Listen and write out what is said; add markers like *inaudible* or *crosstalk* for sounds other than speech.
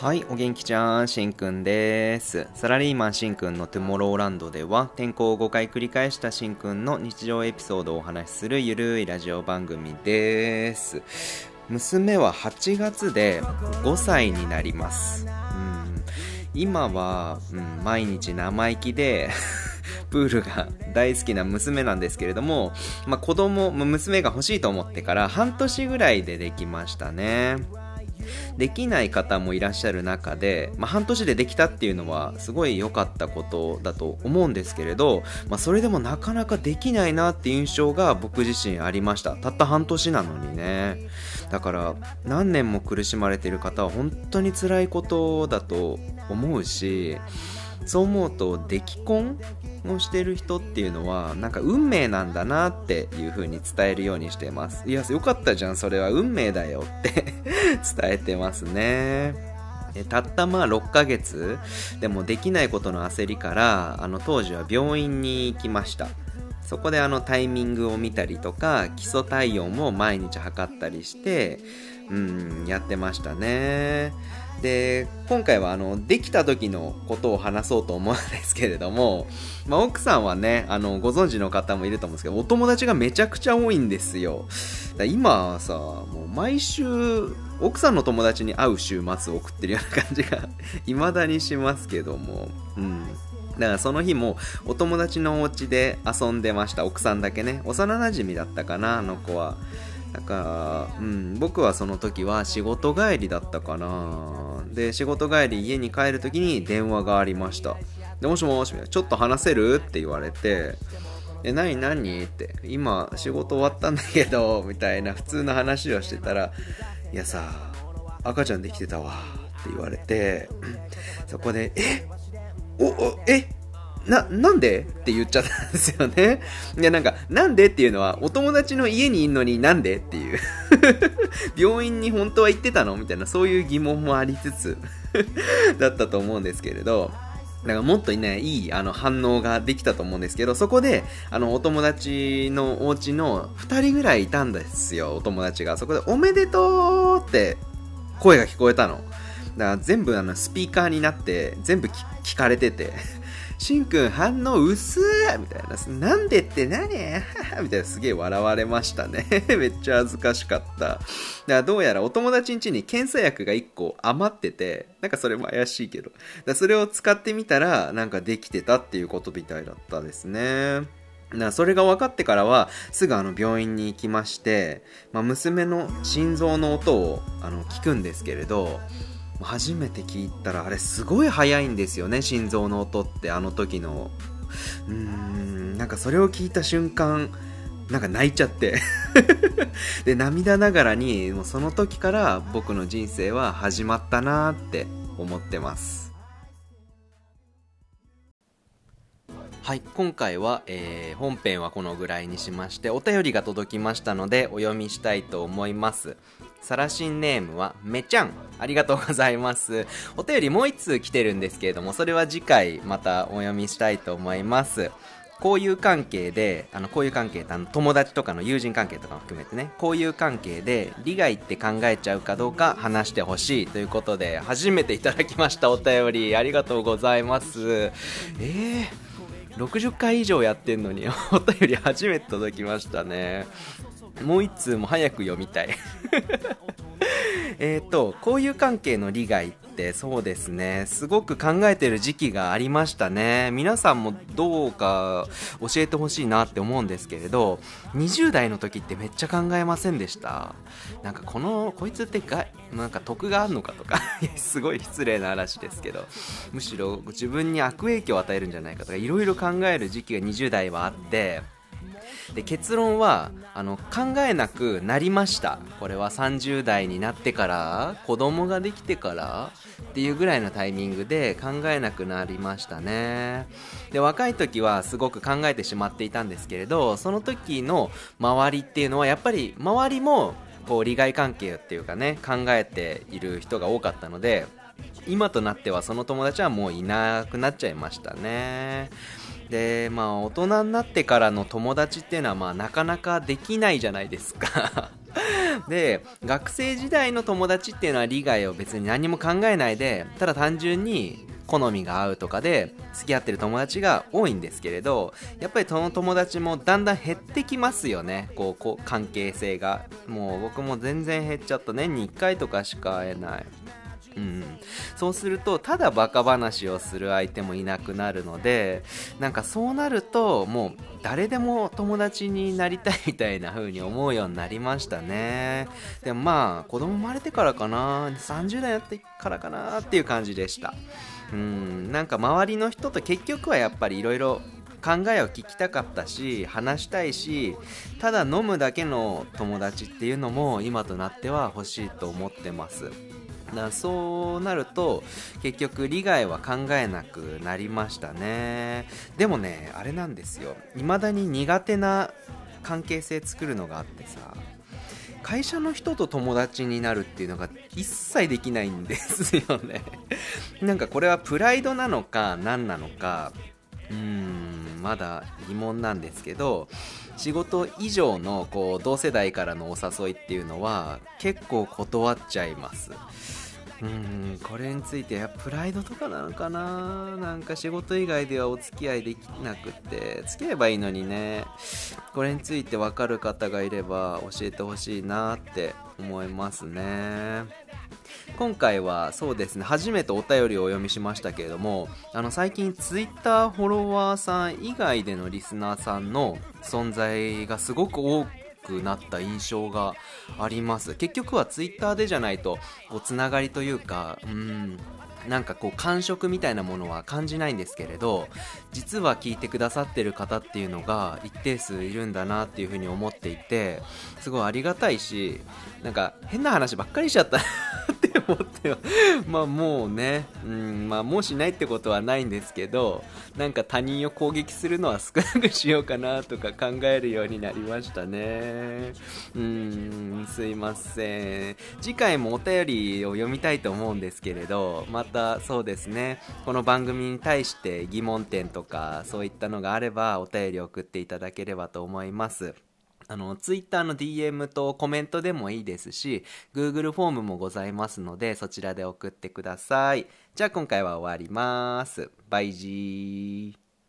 はい、お元気ちゃん、しんくんです。サラリーマンしんくんのトゥモローランドでは、転校を5回繰り返したしんくんの日常エピソードをお話しするゆるいラジオ番組です。娘は8月で5歳になります。うん、今は、うん、毎日生意気で *laughs* プールが大好きな娘なんですけれども、まあ、子供、娘が欲しいと思ってから半年ぐらいでできましたね。できない方もいらっしゃる中で、まあ、半年でできたっていうのはすごい良かったことだと思うんですけれど、まあ、それでもなかなかできないなっていう印象が僕自身ありました。たった半年なのにね。だから何年も苦しまれてる方は本当に辛いことだと思うしそう思うと出来婚をしてる人っていうのはなんか運命なんだなっていう風に伝えるようにしてます。いやよかったじゃんそれは。運命だよって。*laughs* 伝えてますね。たったまあ6ヶ月でもできないことの焦りからあの当時は病院に行きました。そこであのタイミングを見たりとか基礎体温を毎日測ったりしてうんやってましたね。で今回はあのできた時のことを話そうと思うんですけれども、まあ、奥さんはねあのご存知の方もいると思うんですけどお友達がめちゃくちゃ多いんですよ。だ今さもう毎週奥さんの友達に会う週末を送ってるような感じが未だにしますけども。うん。だからその日もお友達のお家で遊んでました。奥さんだけね。幼なじみだったかなあの子は。だから、うん、僕はその時は仕事帰りだったかな。で仕事帰り家に帰る時に電話がありました。でもしもしちょっと話せる？って言われて。え何何？って。今仕事終わったんだけどみたいな。普通の話をしてたらいやさ赤ちゃんできてたわ。って言われて。そこでえ？おおえな、なんで？って言っちゃったんですよね。いや、なんか、なんで？っていうのは、お友達の家にいんのになんで？っていう。*laughs* 病院に本当は行ってたの？みたいな、そういう疑問もありつつ *laughs* だったと思うんですけれど、だかもっとね、いいあの反応ができたと思うんですけど、そこで、あの、お友達のお家の2人ぐらいいたんですよ、お友達が。そこで、おめでとうって声が聞こえたの。だから全部あのスピーカーになって、全部聞かれてて *laughs* しんくん反応薄ーみたいな。なんでって何？*laughs* みたいなすげえ笑われましたね。*laughs* めっちゃ恥ずかしかった。だからどうやらお友達ん家に検査薬が1個余ってて、なんかそれも怪しいけど。だそれを使ってみたら、なんかできてたっていうことみたいだったですね。なそれが分かってからはすぐあの病院に行きまして、まあ、娘の心臓の音をあの聞くんですけれど初めて聞いたらあれすごい速いんですよね心臓の音ってあの時の。うーんなんかそれを聞いた瞬間なんか泣いちゃって。*laughs* で涙ながらにもうその時から僕の人生は始まったなって思ってます。はい今回は、えー、本編はこのぐらいにしましてお便りが届きましたのでお読みしたいと思います。サラシンネームはめちゃん。ありがとうございます。お便りもう一通来てるんですけれども、それは次回またお読みしたいと思います。こういう関係で、あの、こういう関係あの友達とかの友人関係とかも含めてね、こういう関係で利害って考えちゃうかどうか話してほしいということで、初めていただきましたお便り、ありがとうございます。えー、60回以上やってんのに *laughs* お便り初めて届きましたね。もう1通も早く読みたい *laughs* えっと、こういう関係の利害ってそうですね、すごく考えてる時期がありましたね。皆さんもどうか教えてほしいなって思うんですけれど、20代の時ってめっちゃ考えませんでした？なんかこの、こいつってが、なんか得があるのかとか *laughs* すごい失礼な話ですけど、むしろ自分に悪影響を与えるんじゃないかとか、いろいろ考える時期が20代はあって、で結論はあの考えなくなりました。これは30代になってから子供ができてからっていうぐらいのタイミングで考えなくなりましたね。で若い時はすごく考えてしまっていたんですけれどその時の周りっていうのはやっぱり周りもこう利害関係っていうかね考えている人が多かったので今となってはその友達はもういなくなっちゃいましたね。でまあ大人になってからの友達っていうのはまあなかなかできないじゃないですか。*laughs* で学生時代の友達っていうのは利害を別に何も考えないでただ単純に好みが合うとかで付き合ってる友達が多いんですけれどやっぱりその友達もだんだん減ってきますよね。こうこう関係性が。もう僕も全然減っちゃった。年に1回とかしか会えない。うん、そうするとただバカ話をする相手もいなくなるのでなんかそうなるともう誰でも友達になりたいみたいな風に思うようになりましたね。でもまあ子供生まれてからかな30代になってからかなっていう感じでした。うん。なんか周りの人と結局はやっぱりいろいろ考えを聞きたかったし話したいしただ飲むだけの友達っていうのも今となっては欲しいと思ってます。だそうなると結局利害は考えなくなりましたね。でもねあれなんですよ。未だに苦手な関係性作るのがあってさ会社の人と友達になるっていうのが一切できないんですよね。なんかこれはプライドなのか何なのかうんまだ疑問なんですけど仕事以上のこう同世代からのお誘いっていうのは結構断っちゃいます。うんこれについてプライドとかなのかな？なんか仕事以外ではお付き合いできなくって付き合えばいいのにね。これについて分かる方がいれば教えてほしいなって思いますね。今回はそうですね初めてお便りをお読みしましたけれどもあの最近 Twitter フォロワーさん以外でのリスナーさんの存在がすごく多くなった印象があります。結局は Twitter でじゃないとこうつながりというかうんなんかこう感触みたいなものは感じないんですけれど実は聞いてくださってる方っていうのが一定数いるんだなっていうふうに思っていてすごいありがたいしなんか変な話ばっかりしちゃったって思っては *laughs* まあもうね、うんまあ、もうしないってことはないんですけどなんか他人を攻撃するのは少なくしようかなとか考えるようになりましたね。うんすいません。次回もお便りを読みたいと思うんですけれどまたそうですねこの番組に対して疑問点とかそういったのがあればお便り送っていただければと思います。あの、ツイッターの DM とコメントでもいいですし、Google フォームもございますので、そちらで送ってください。じゃあ今回は終わります。バイジー。